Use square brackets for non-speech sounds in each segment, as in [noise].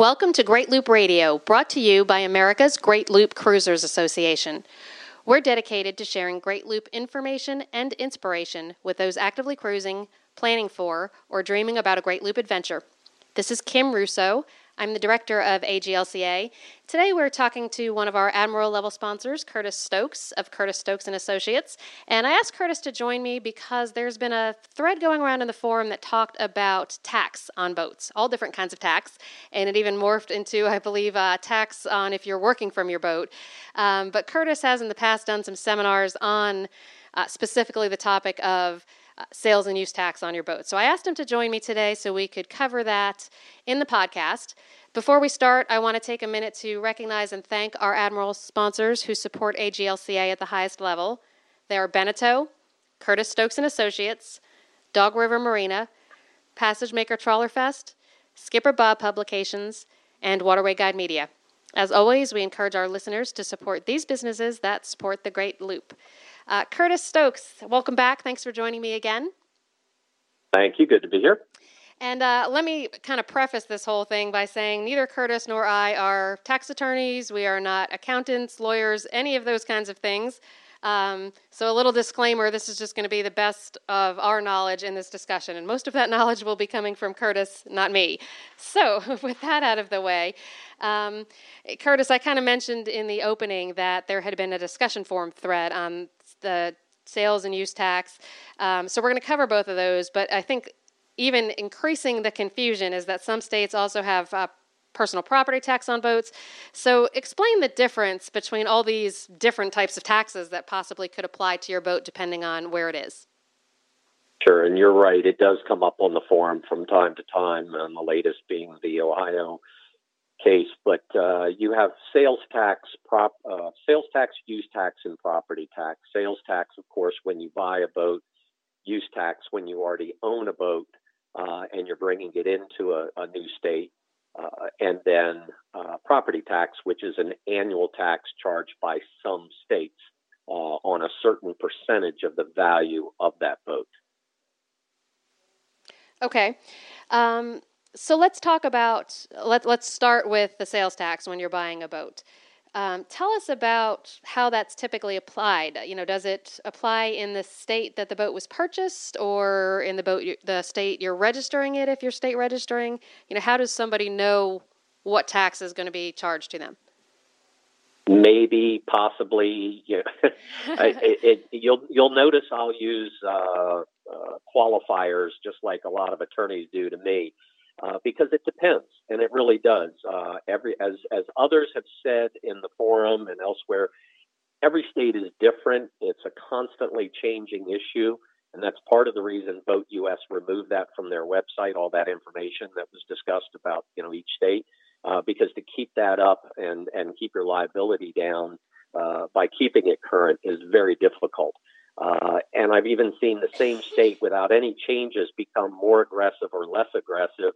Welcome to Great Loop Radio, brought to you by America's Great Loop Cruisers Association. We're dedicated to sharing Great Loop information and inspiration with those actively cruising, planning for, or dreaming about a Great Loop adventure. This is Kim Russo. I'm the director of AGLCA. Today we're talking to one of our Admiral level sponsors, Curtis Stokes of Curtis Stokes and Associates. And I asked Curtis to join me because there's been a thread going around in the forum that talked about tax on boats, all different kinds of tax, and it even morphed into, I believe, uh, tax on if you're working from your boat. Um, but Curtis has in the past done some seminars on uh, specifically the topic of Uh, sales and use tax on your boat. So I asked him to join me today so we could cover that in the podcast. Before we start, I want to take a minute to recognize and thank our Admiral sponsors who support AGLCA at the highest level. They are Beneteau, Curtis Stokes and Associates, Dog River Marina, Passage Maker Trawler Fest, Skipper Bob Publications, and Waterway Guide Media. As always, we encourage our listeners to support these businesses that support the Great Loop. Uh, Curtis Stokes, welcome back. Thanks for joining me again. Thank you. Good to be here. And uh, let me kind of preface this whole thing by saying neither Curtis nor I are tax attorneys. We are not accountants, lawyers, any of those kinds of things. Um, so, a little disclaimer this is just going to be the best of our knowledge in this discussion. And most of that [laughs] knowledge will be coming from Curtis, not me. So, [laughs] with that out of the way, um, Curtis, I kind of mentioned in the opening that there had been a discussion forum thread on the sales and use tax. Um, so, we're going to cover both of those. But I think even increasing the confusion is that some states also have uh, personal property tax on boats. So, explain the difference between all these different types of taxes that possibly could apply to your boat depending on where it is. Sure, and you're right. It does come up on the forum from time to time, and the latest being the Ohio case. But uh, you have sales tax, prop, uh, sales tax, use tax, and property tax. Sales tax, of course, when you buy a boat. Use tax when you already own a boat uh, and you're bringing it into a, a new state. Uh, and then uh, property tax, which is an annual tax charged by some states uh, on a certain percentage of the value of that boat. Okay. Um, so let's talk about let, let's start with the sales tax when you're buying a boat um, tell us about how that's typically applied. You know, does it apply in the state that the boat was purchased, or in the boat the state you're registering it? If you're state registering, you know, how does somebody know what tax is going to be charged to them? Maybe, possibly. You know, [laughs] it, it, you'll you'll notice I'll use uh, uh, qualifiers just like a lot of attorneys do to me uh, because it depends, and it really does. Uh, every as as others have said in the forum and elsewhere, every state is different. It's a constantly changing issue, and that's part of the reason Boat US removed that from their website, all that information that was discussed about you know each state, uh, because to keep that up and and keep your liability down uh, by keeping it current is very difficult. Uh, and I've even seen the same state without any changes become more aggressive or less aggressive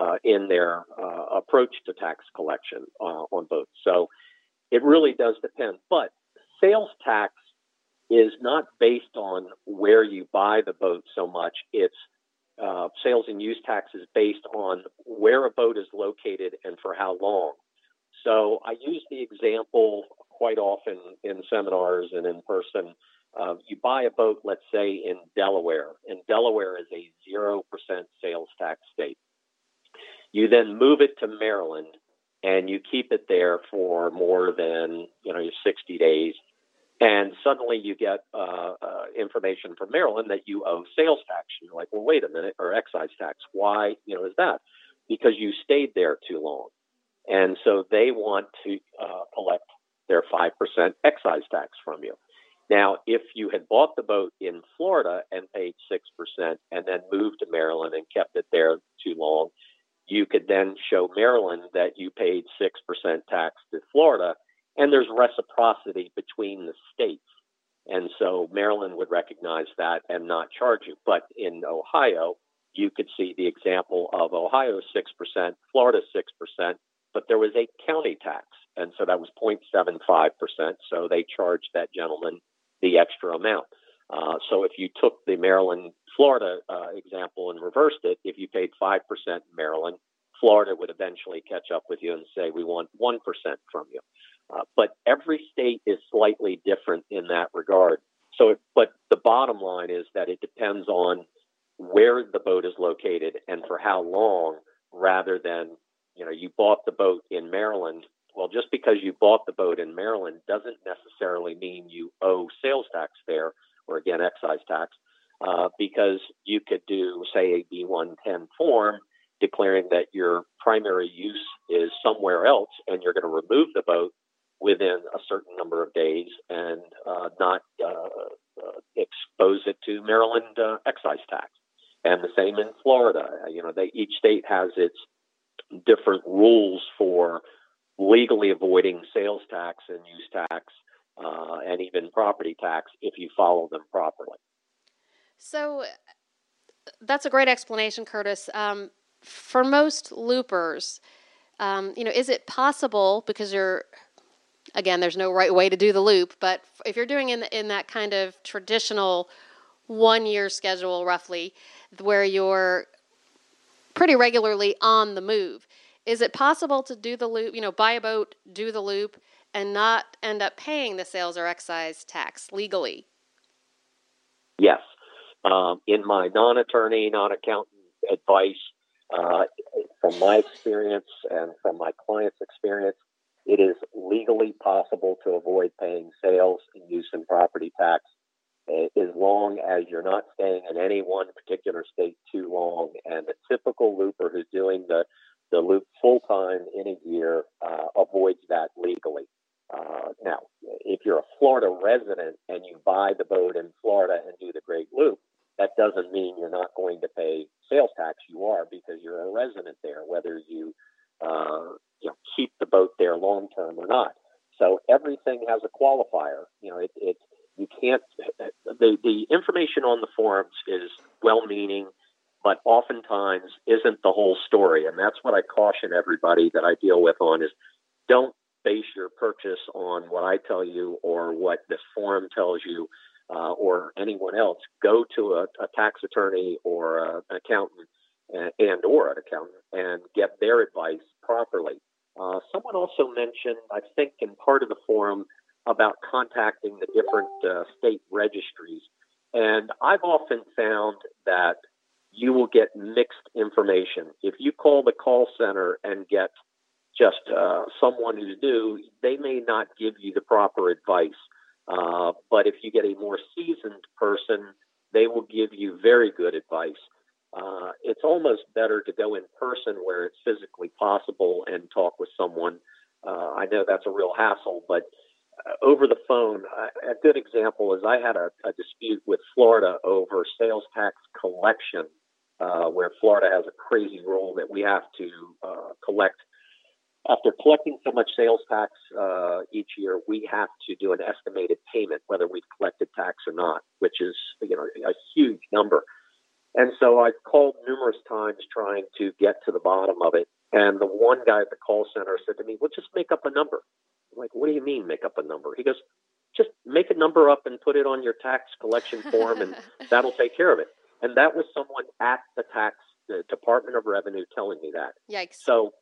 uh, in their uh, approach to tax collection uh, on boats. So it really does depend. But sales tax is not based on where you buy the boat so much. It's uh, sales and use tax is based on where a boat is located and for how long. So I use the example quite often in seminars and in person uh, you buy a boat, let's say in Delaware, and Delaware is a 0% sales tax state. You then move it to Maryland and you keep it there for more than, you know, 60 days. And suddenly you get uh, uh, information from Maryland that you owe sales tax. And you're like, well, wait a minute, or excise tax. Why, you know, is that? Because you stayed there too long. And so they want to uh, collect their 5% excise tax from you. Now, if you had bought the boat in Florida and paid 6% and then moved to Maryland and kept it there too long, you could then show Maryland that you paid 6% tax to Florida, and there's reciprocity between the states. And so Maryland would recognize that and not charge you. But in Ohio, you could see the example of Ohio 6%, Florida 6%, but there was a county tax. And so that was 0.75%. So they charged that gentleman the extra amount. Uh, so if you took the Maryland Florida uh, example and reversed it, if you paid 5% in Maryland, Florida would eventually catch up with you and say, we want 1% from you. Uh, but every state is slightly different in that regard. So, but the bottom line is that it depends on where the boat is located and for how long, rather than, you know, you bought the boat in Maryland. Well, just because you bought the boat in Maryland doesn't necessarily mean you owe sales tax there, or again, excise tax, uh, because you could do, say, a B110 form declaring that your primary use is somewhere else and you're going to remove the boat within a certain number of days and uh, not uh, uh, expose it to Maryland uh, excise tax. And the same in Florida. You know, they, each state has its different rules for legally avoiding sales tax and use tax uh, and even property tax if you follow them properly. So that's a great explanation, Curtis. Um, for most loopers, um, you know, is it possible because you're again, there's no right way to do the loop, but if you're doing in in that kind of traditional one year schedule, roughly, where you're pretty regularly on the move, is it possible to do the loop? You know, buy a boat, do the loop, and not end up paying the sales or excise tax legally? Yes. Um, in my non-attorney, non-accountant advice, uh, from my experience and from my clients' experience, it is legally possible to avoid paying sales and use and property tax eh, as long as you're not staying in any one particular state too long. And the typical looper who's doing the, the loop full time in a year uh, avoids that legally. Uh, now, if you're a Florida resident and you buy the boat in Florida and do the Great Loop, that doesn't mean you're not going to pay sales tax. You are because you're a resident there, whether you uh, you know, keep the boat there long term or not. So everything has a qualifier. You know, it, it you can't. The the information on the forums is well meaning, but oftentimes isn't the whole story. And that's what I caution everybody that I deal with on is don't base your purchase on what I tell you or what this forum tells you uh, or anyone else. Go to a, a tax attorney or a, an accountant and, and, or an accountant and get their advice properly. Uh, someone also mentioned, I think, in part of the forum about contacting the different uh, state registries. And I've often found that you will get mixed information. If you call the call center and get just uh, someone who's new, they may not give you the proper advice. Uh, but if you get a more seasoned person, they will give you very good advice. Uh, it's almost better to go in person where it's physically possible and talk with someone. Uh, I know that's a real hassle, but uh, over the phone, a good example is I had a, a dispute with Florida over sales tax collection, uh, where Florida has a crazy rule that we have to collect after collecting so much sales tax uh, each year, we have to do an estimated payment, whether we've collected tax or not, which is you know a huge number. And so I've called numerous times trying to get to the bottom of it. And the one guy at the call center said to me, "Well, just make up a number." I'm like, "What do you mean make up a number?" He goes, "Just make a number up and put it on your tax collection form, and [laughs] that'll take care of it." And that was someone at the tax the Department of Revenue telling me that. Yikes! So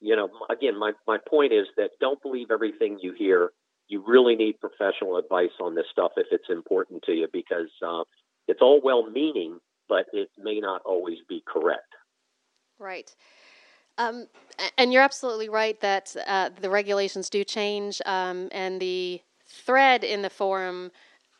you know, again, my, my point is that don't believe everything you hear. You really need professional advice on this stuff if it's important to you because uh, it's all well meaning, but it may not always be correct. Right. Um, and you're absolutely right that uh, the regulations do change, um, and the thread in the forum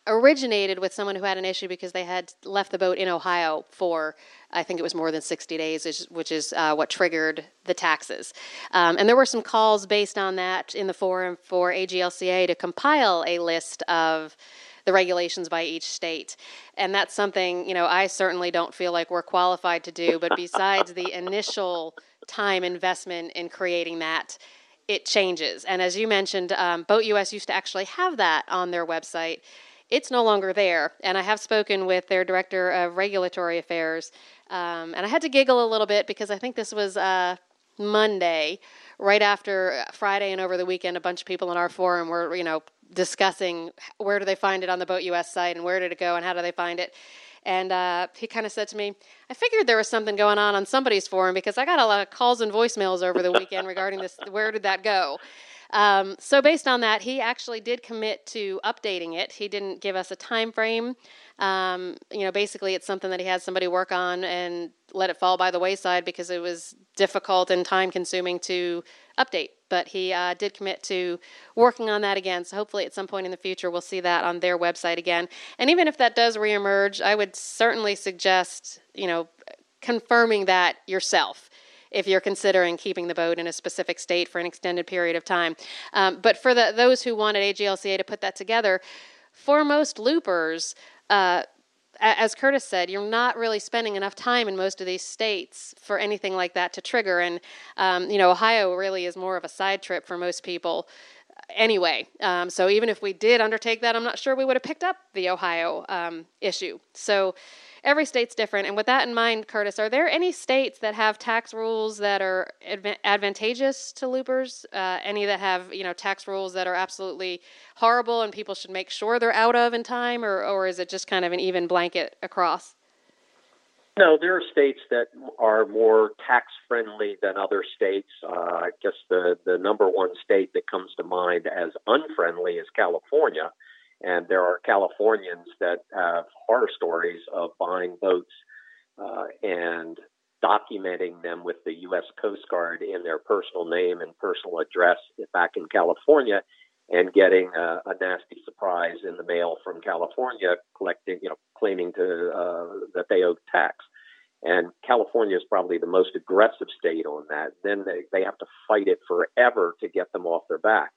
originated with someone who had an issue because they had left the boat in Ohio for, I think it was more than 60 days, which is uh, what triggered the taxes. Um, and there were some calls based on that in the forum for AGLCA to compile a list of the regulations by each state. And that's something, you know, I certainly don't feel like we're qualified to do, but [laughs] besides the initial time investment in creating that, it changes. And as you mentioned, um, Boat US used to actually have that on their website it's no longer there. And I have spoken with their director of regulatory affairs, um, and I had to giggle a little bit because I think this was uh, Monday, right after Friday and over the weekend. A bunch of people in our forum were, you know, discussing where do they find it on the Boat US site and where did it go and how do they find it. And uh, he kind of said to me, I figured there was something going on on somebody's forum because I got a lot of calls and voicemails over the weekend regarding this. Where did that go? Um, so based on that, he actually did commit to updating it. He didn't give us a time frame. Um, you know, basically, it's something that he had somebody work on and let it fall by the wayside because it was difficult and time consuming to update. But he uh, did commit to working on that again. So hopefully, at some point in the future, we'll see that on their website again. And even if that does reemerge, I would certainly suggest, you know, confirming that yourself if you're considering keeping the boat in a specific state for an extended period of time. Um, but for the, those who wanted AGLCA to put that together, for most loopers, uh, as Curtis said, you're not really spending enough time in most of these states for anything like that to trigger. And, um, you know, Ohio really is more of a side trip for most people anyway. Um, so even if we did undertake that, I'm not sure we would have picked up the Ohio um, issue. So every state's different. And with that in mind, Curtis, are there any states that have tax rules that are adv- advantageous to loopers? Uh, any that have you know tax rules that are absolutely horrible and people should make sure they're out of in time, or or is it just kind of an even blanket across? No, there are states that are more tax friendly than other states. Uh, I guess the, the number one state that comes to mind as unfriendly is California. And there are Californians that have horror stories of buying boats uh, and documenting them with the U.S. Coast Guard in their personal name and personal address back in California and getting a, a nasty surprise in the mail from California, collecting, you know, claiming to uh, that they owe tax. And California is probably the most aggressive state on that. Then they, they have to fight it forever to get them off their back.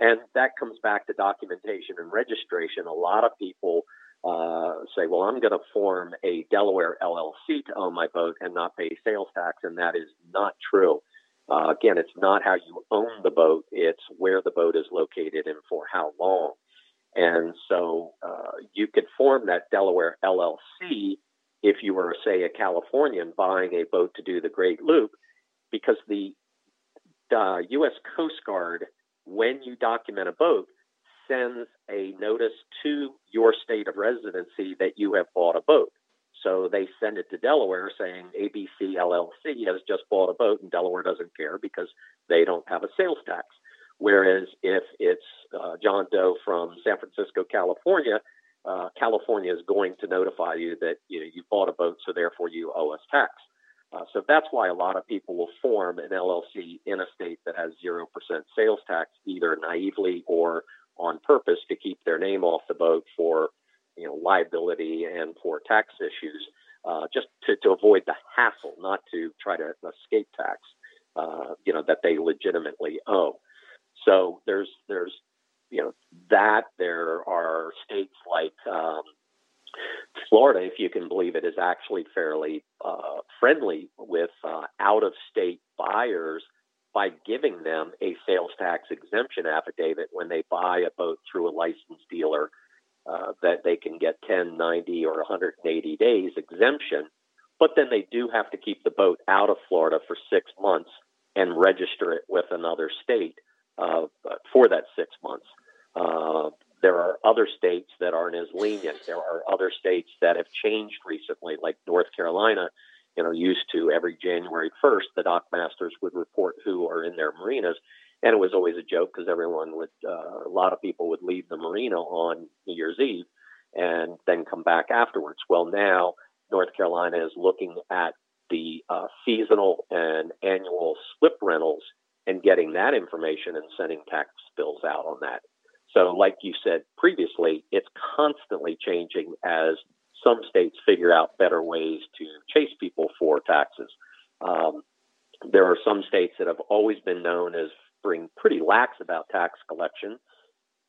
And that comes back to documentation and registration. A lot of people uh, say, well, I'm going to form a Delaware LLC to own my boat and not pay sales tax. And that is not true. Uh, again, it's not how you own the boat, it's where the boat is located and for how long. And so uh, you could form that Delaware LLC if you were, say, a Californian buying a boat to do the Great Loop, because the uh, U.S. Coast Guard when you document a boat, sends a notice to your state of residency that you have bought a boat. So they send it to Delaware saying ABC LLC has just bought a boat, and Delaware doesn't care because they don't have a sales tax. Whereas if it's uh, John Doe from San Francisco, California, uh, California is going to notify you that you know you bought a boat, so therefore you owe us tax. Uh, so that's why a lot of people will form an LLC in a state that has 0% sales tax, either naively or on purpose to keep their name off the boat for you know liability and for tax issues, uh, just to, to avoid the hassle, not to try to escape tax, uh, you know, that they legitimately owe. So there's there's you know that there are states like um, Florida, if you can believe it, is actually fairly uh, friendly with uh, out of state buyers by giving them a sales tax exemption affidavit when they buy a boat through a licensed dealer uh, that they can get 10, 90, or 180 days exemption. But then they do have to keep the boat out of Florida for six months and register it with another state uh, for that six months. There are other states that aren't as lenient. There are other states that have changed recently, like North Carolina. You know, used to every January 1st, the dock masters would report who are in their marinas, and it was always a joke because everyone would, uh, a lot of people would leave the marina on New Year's Eve and then come back afterwards. Well, now North Carolina is looking at the uh, seasonal and annual slip rentals and getting that information and sending tax bills out on that. So, like you said previously, it's constantly changing as some states figure out better ways to chase people for taxes. Um, there are some states that have always been known as being pretty lax about tax collection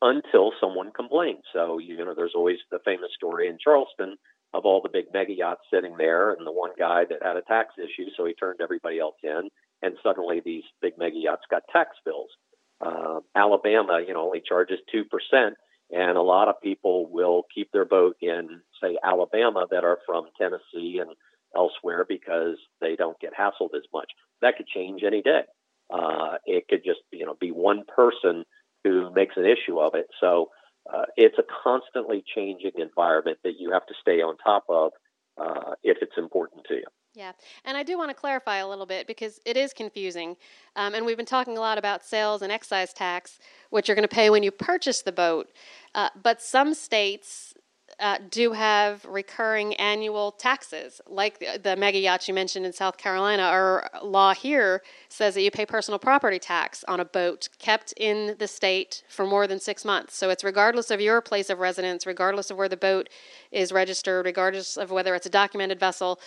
until someone complains. So, you know, there's always the famous story in Charleston of all the big mega yachts sitting there and the one guy that had a tax issue, so he turned everybody else in, and suddenly these big mega yachts got tax bills. Uh, Alabama, you know, only charges two percent, and a lot of people will keep their boat in, say, Alabama that are from Tennessee and elsewhere because they don't get hassled as much. That could change any day. Uh, it could just, you know, be one person who makes an issue of it. So uh, it's a constantly changing environment that you have to stay on top of uh, if it's important to you. Yeah, and I do want to clarify a little bit because it is confusing. Um, and we've been talking a lot about sales and excise tax, which you're going to pay when you purchase the boat. Uh, but some states uh, do have recurring annual taxes, like the, the, mega yachts you mentioned in South Carolina. Our law here says that you pay personal property tax on a boat kept in the state for more than six months. So it's regardless of your place of residence, regardless of where the boat is registered, regardless of whether it's a documented vessel.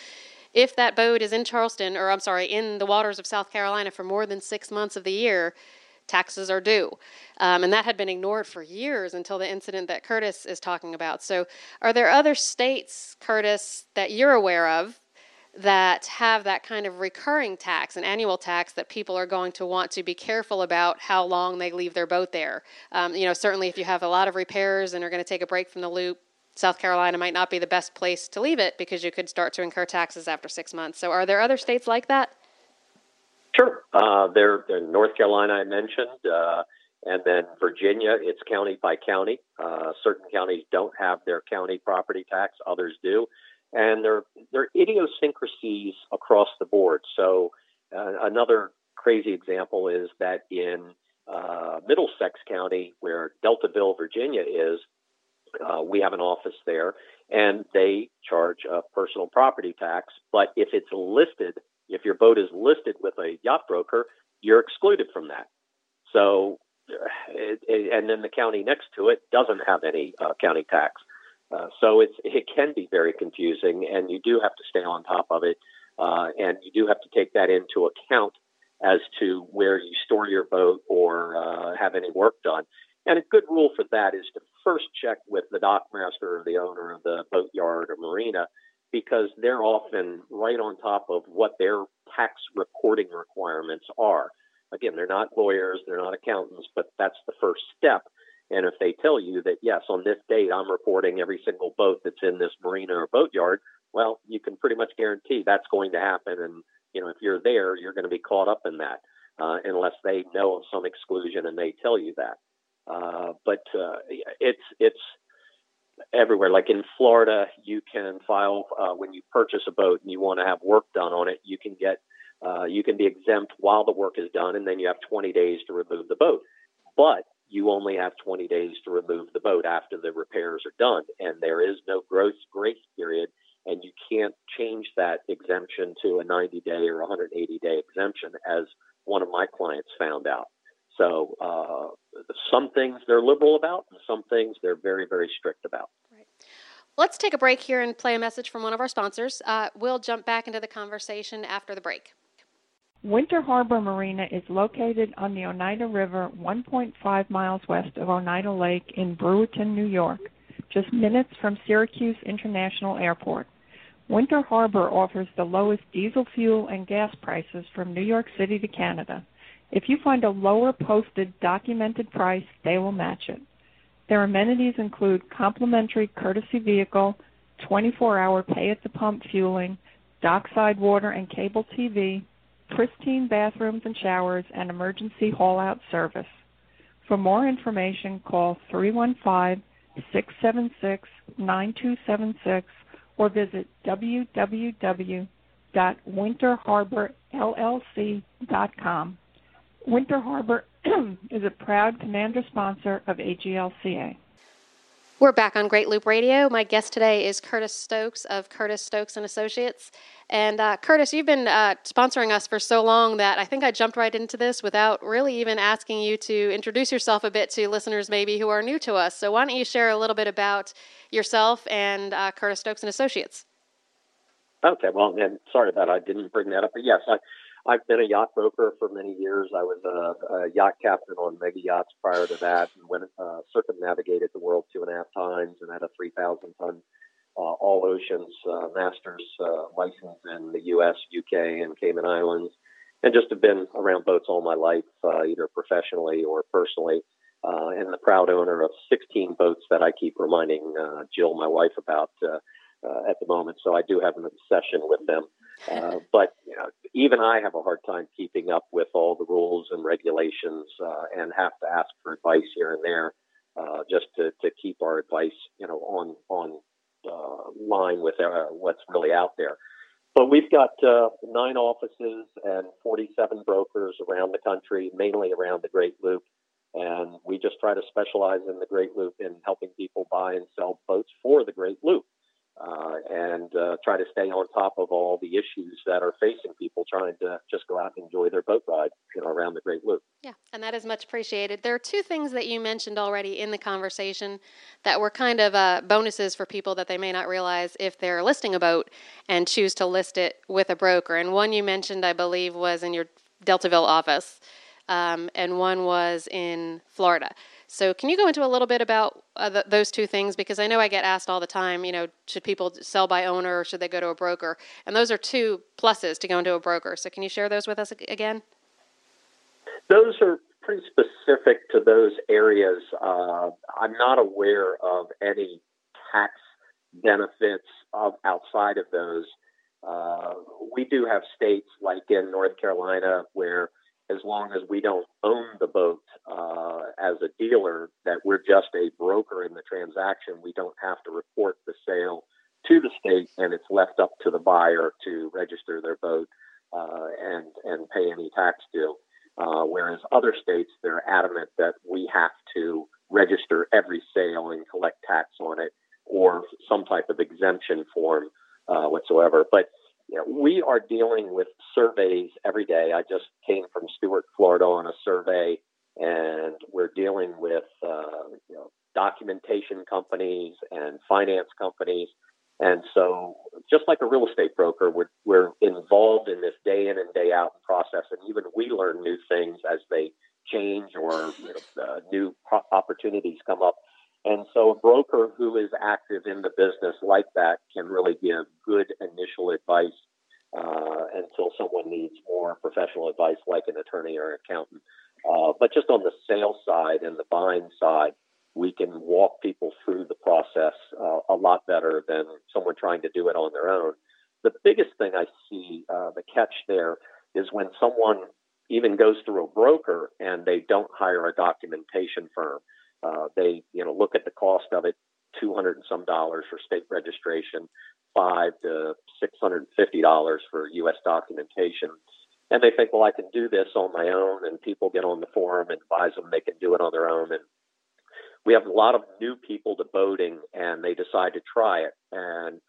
If that boat is in Charleston, or I'm sorry, in the waters of South Carolina for more than six months of the year, taxes are due. Um, and that had been ignored for years until the incident that Curtis is talking about. So, are there other states, Curtis, that you're aware of that have that kind of recurring tax, an annual tax that people are going to want to be careful about how long they leave their boat there? Um, you know, certainly if you have a lot of repairs and are going to take a break from the loop, South Carolina might not be the best place to leave it because you could start to incur taxes after six months. So, are there other states like that? Sure. Uh, there, North Carolina, I mentioned, uh, and then Virginia, it's county by county. Uh, certain counties don't have their county property tax, others do. And there, there are idiosyncrasies across the board. So, uh, another crazy example is that in uh, Middlesex County, where Deltaville, Virginia is, uh, we have an office there, and they charge a personal property tax. But if it's listed if your boat is listed with a yacht broker, you're excluded from that. So, it, it, and then the county next to it doesn't have any uh, county tax. Uh, so it's it can be very confusing, and you do have to stay on top of it, uh, and you do have to take that into account as to where you store your boat or uh, have any work done. And a good rule for that is to first check with the dockmaster or the owner of the boatyard or marina because they're often right on top of what their tax reporting requirements are. Again, they're not lawyers, they're not accountants, but that's the first step. And if they tell you that, yes, on this date, I'm reporting every single boat that's in this marina or boatyard, well, you can pretty much guarantee that's going to happen. And, you know, if you're there, you're going to be caught up in that uh, unless they know of some exclusion and they tell you that. Uh, but uh, it's, it's, everywhere. Like in Florida, you can file uh, when you purchase a boat and you want to have work done on it. You can get uh, you can be exempt while the work is done, and then you have 20 days to remove the boat. But you only have 20 days to remove the boat after the repairs are done, and there is no gross grace period, and you can't change that exemption to a 90 day or 180 day exemption, as one of my clients found out. So uh, some things they're liberal about, and some things they're very, very strict about. Right. Let's take a break here and play a message from one of our sponsors. Uh, we'll jump back into the conversation after the break. Winter Harbor Marina is located on the Oneida River, 1.5 miles west of Oneida Lake in Brewerton, New York, just minutes from Syracuse International Airport. Winter Harbor offers the lowest diesel fuel and gas prices from New York City to Canada. If you find a lower posted documented price, they will match it. Their amenities include complimentary courtesy vehicle, 24 hour pay at the pump fueling, dockside water and cable TV, pristine bathrooms and showers, and emergency haul out service. For more information, call 315 676 9276 or visit www.winterharborllc.com. Winter Harbor [clears throat] is a proud commander sponsor of AGLCA. We're back on Great Loop Radio. My guest today is Curtis Stokes of Curtis Stokes and Associates. And uh, Curtis, you've been uh, sponsoring us for so long that I think I jumped right into this without really even asking you to introduce yourself a bit to listeners maybe who are new to us. So why don't you share a little bit about yourself and uh, Curtis Stokes and Associates? Okay, well, and sorry that I didn't bring that up, but yes, I, I've been a yacht broker for many years. I was a, a yacht captain on mega yachts prior to that, and went uh, circumnavigated the world two and a half times, and had a 3,000 ton uh, all oceans uh, masters uh, license in the U.S., U.K., and Cayman Islands, and just have been around boats all my life, uh, either professionally or personally. Uh, and the proud owner of 16 boats that I keep reminding uh, Jill, my wife, about at the moment. So I do have an obsession with them. Uh, but you know, even I have a hard time keeping up with all the rules and regulations, uh, and have to ask for advice here and there. uh, just to, to keep our advice, you know, on on uh, line with uh, what's really out there. But we've got nine offices and 47 brokers around the country, mainly around the Great Loop. And we just try to specialize in the Great Loop in helping people buy and sell boats for the Great Loop uh, and uh, try to stay on top of all the issues that are facing people trying to just go out and enjoy their boat ride, you know, around the Great Loop. Yeah, and that is much appreciated. There are two things that you mentioned already in the conversation that were kind of uh, bonuses for people that they may not realize if they're listing a boat and choose to list it with a broker. And one you mentioned, I believe, was in your Deltaville office, um, and one was in Florida. So, can you go into a little bit about uh, th- those two things? Because I know I get asked all the time, you know, should people sell by owner or should they go to a broker? And those are two pluses to go into a broker. So, can you share those with us again? Those are pretty specific to those areas. Uh, I'm not aware of any tax benefits of outside of those. Uh, we do have states like in North Carolina where as long as we don't own the boat uh, as a dealer, that we're just a broker in the transaction. We don't have to report the sale to the state, and it's left up to the buyer to register their boat uh, and and pay any tax due. Uh, whereas other states, they're adamant that we have to register every sale and collect tax on it, or some type of exemption form uh, whatsoever. But you know, we are dealing with surveys every day. I just came from Stuart, Florida on a survey, and we're dealing with uh, you know, documentation companies and finance companies. And so, just like a real estate broker, we're, we're involved in this day in and day out process. And even we learn new things as they change or you know, uh, new opportunities come up. And so a broker who is active in the business like that can really give good initial advice uh, until someone needs more professional advice like an attorney or accountant. Uh, but just on the sales side and the buying side, we can walk people through the process uh, a lot better than someone trying to do it on their own. The biggest thing I see, uh, the catch there, is when someone even goes through a broker and they don't hire a documentation firm. Uh, they, you know, look at the cost of it, two hundred and some dollars for state registration, five to six hundred and fifty dollars for U.S. documentation, and they think, well, I can do this on my own, and people get on the forum and advise them they can do it on their own, and we have a lot of new people to boating, and they decide to try it, and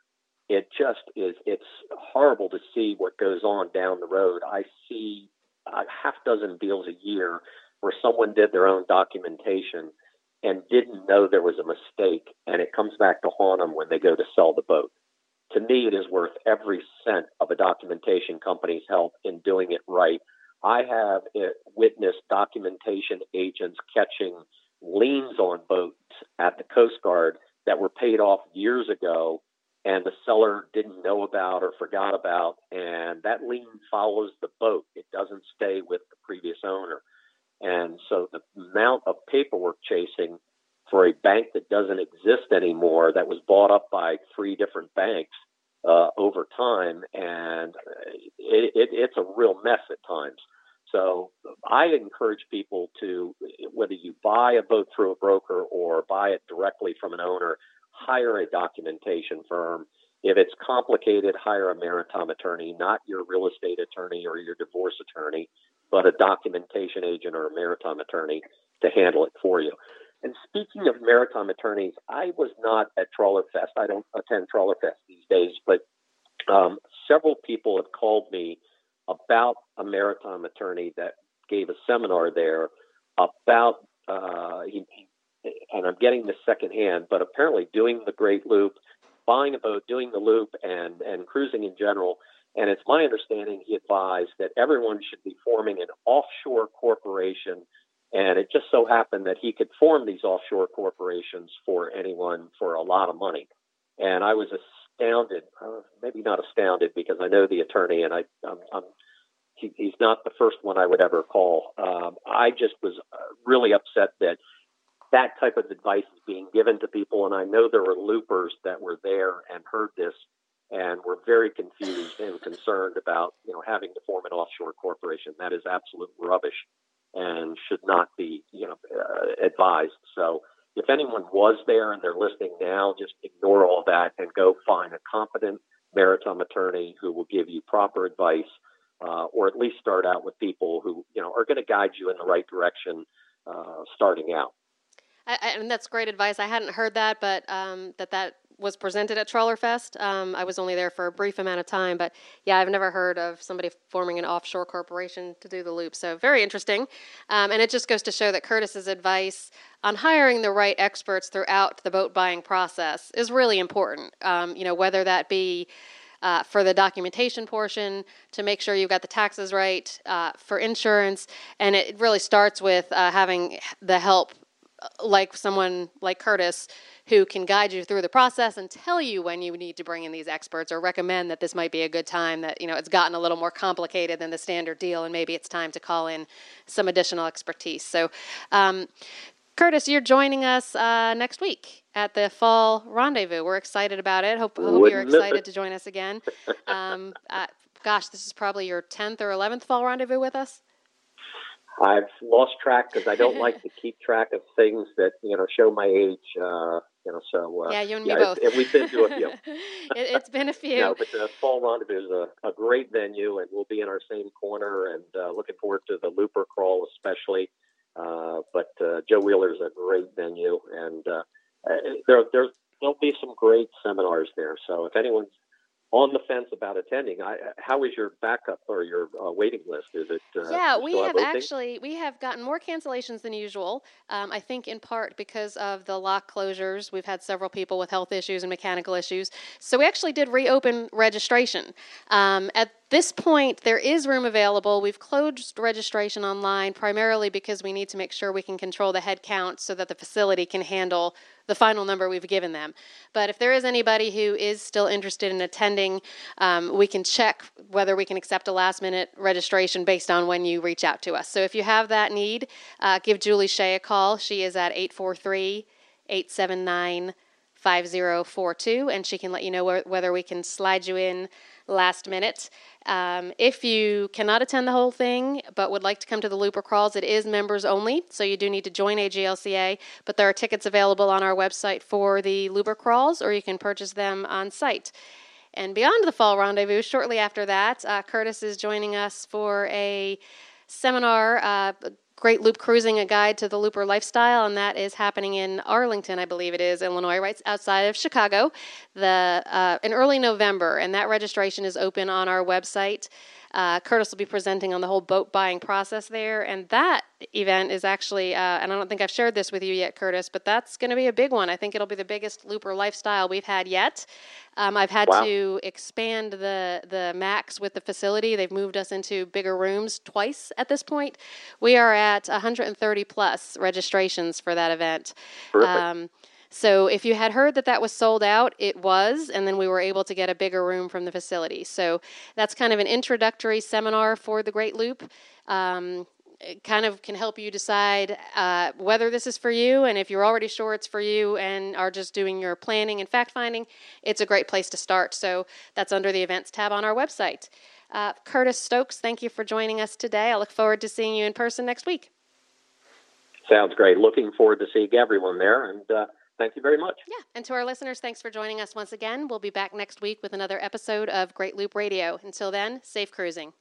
it just is. It's horrible to see what goes on down the road. I see a half dozen deals a year where someone did their own documentation and didn't know there was a mistake, and it comes back to haunt them when they go to sell the boat. To me, it is worth every cent of a documentation company's help in doing it right. I have witnessed documentation agents catching liens on boats at the Coast Guard that were paid off years ago and the seller didn't know about or forgot about, and that lien follows the boat. It doesn't stay with the previous owner. And so the amount of paperwork chasing for a bank that doesn't exist anymore, that was bought up by three different banks uh, over time, and it, it, it's a real mess at times. So I encourage people to, whether you buy a boat through a broker or buy it directly from an owner, hire a documentation firm. If it's complicated, hire a maritime attorney, not your real estate attorney or your divorce attorney but a documentation agent or a maritime attorney to handle it for you. And speaking of maritime attorneys, I was not at Trawler Fest. I don't attend Trawler Fest these days, but um, several people have called me about a maritime attorney that gave a seminar there about, uh, he, and I'm getting this secondhand, but apparently doing the Great Loop, buying a boat, doing the loop, and and cruising in general and it's my understanding he advised that everyone should be forming an offshore corporation. And it just so happened that he could form these offshore corporations for anyone for a lot of money. And I was astounded, uh, maybe not astounded because I know the attorney and I, I'm, I'm he, he's not the first one I would ever call. Um, I just was uh, really upset that that type of advice is being given to people. And I know there were loopers that were there and heard this and we're very confused and concerned about you know having to form an offshore corporation. That is absolute rubbish and should not be you know uh, advised. So if anyone was there and they're listening now, just ignore all that and go find a competent maritime attorney who will give you proper advice, uh, or at least start out with people who you know are going to guide you in the right direction uh, starting out. I, I, and that's great advice. I hadn't heard that, but um, that that was presented at Trawlerfest. Um, I was only there for a brief amount of time, but yeah, I've never heard of somebody forming an offshore corporation to do the loop. So very interesting, um, and it just goes to show that Curtis's advice on hiring the right experts throughout the boat buying process is really important. Um, you know, whether that be uh, for the documentation portion to make sure you've got the taxes right, uh, for insurance, and it really starts with uh, having the help like someone like Curtis who can guide you through the process and tell you when you need to bring in these experts or recommend that this might be a good time that you know it's gotten a little more complicated than the standard deal and maybe it's time to call in some additional expertise. So um, curtis you're joining us uh, next week at the fall rendezvous. We're excited about it. Hope, hope you're excited to join us again. [laughs] Um, uh, gosh this is probably your 10th or 11th fall rendezvous with us I've lost track because I don't like [laughs] to keep track of things that you know show my age. Uh, you know, so uh, yeah, you and me yeah, both. we've been to a few. [laughs] it, has been a few. no, but the Fall Rendezvous is a, a, great venue, and we'll be in our same corner. And uh, looking forward to the Looper Crawl, especially. Uh, but uh, Joe Wheeler is a great venue, and uh, there there's there'll be some great seminars there. So if anyone's on the fence about attending. I, how is your backup or your uh, waiting list? Is it? Uh, yeah, we have, actually we have gotten more cancellations than usual. Um, I think in part because of the lock closures. We've had several people with health issues and mechanical issues, so we actually did reopen registration. Um, at this point, there is room available. We've closed registration online primarily because we need to make sure we can control the head count so that the facility can handle the final number we've given them. But if there is anybody who is still interested in attending, um, we can check whether we can accept a last minute registration based on when you reach out to us. So if you have that need, uh, give Julie Shea a call. She is at 843 879 5042, and she can let you know whether we can slide you in last minute. Um, if you cannot attend the whole thing but would like to come to the Looper Crawls, it is members only, so you do need to join AGLCA. But there are tickets available on our website for the Looper Crawls, or you can purchase them on site. And beyond the Fall Rendezvous, shortly after that, uh, Curtis is joining us for a seminar. Uh, Great Loop Cruising, a guide to the Looper lifestyle, and that is happening in Arlington, I believe it is, Illinois, right outside of Chicago, the uh, in early November, and that registration is open on our website. Uh, Curtis will be presenting on the whole boat buying process there, and that event is actually, uh, and I don't think I've shared this with you yet, Curtis, but that's going to be a big one. I think it'll be the biggest looper lifestyle we've had yet. Um, I've had wow. to expand the the max with the facility. They've moved us into bigger rooms twice at this point. We are at 130 plus registrations for that event. Um, so if you had heard that that was sold out, it was, and then we were able to get a bigger room from the facility. So that's kind of an introductory seminar for the Great Loop. Um, it kind of can help you decide uh, whether this is for you, and if you're already sure it's for you and are just doing your planning and fact finding, it's a great place to start. So that's under the events tab on our website. Uh, Curtis Stokes, thank you for joining us today. I look forward to seeing you in person next week. Sounds great. Looking forward to seeing everyone there, and uh, Thank you very much. Yeah. And to our listeners, thanks for joining us once again. We'll be back next week with another episode of Great Loop Radio. Until then, safe cruising.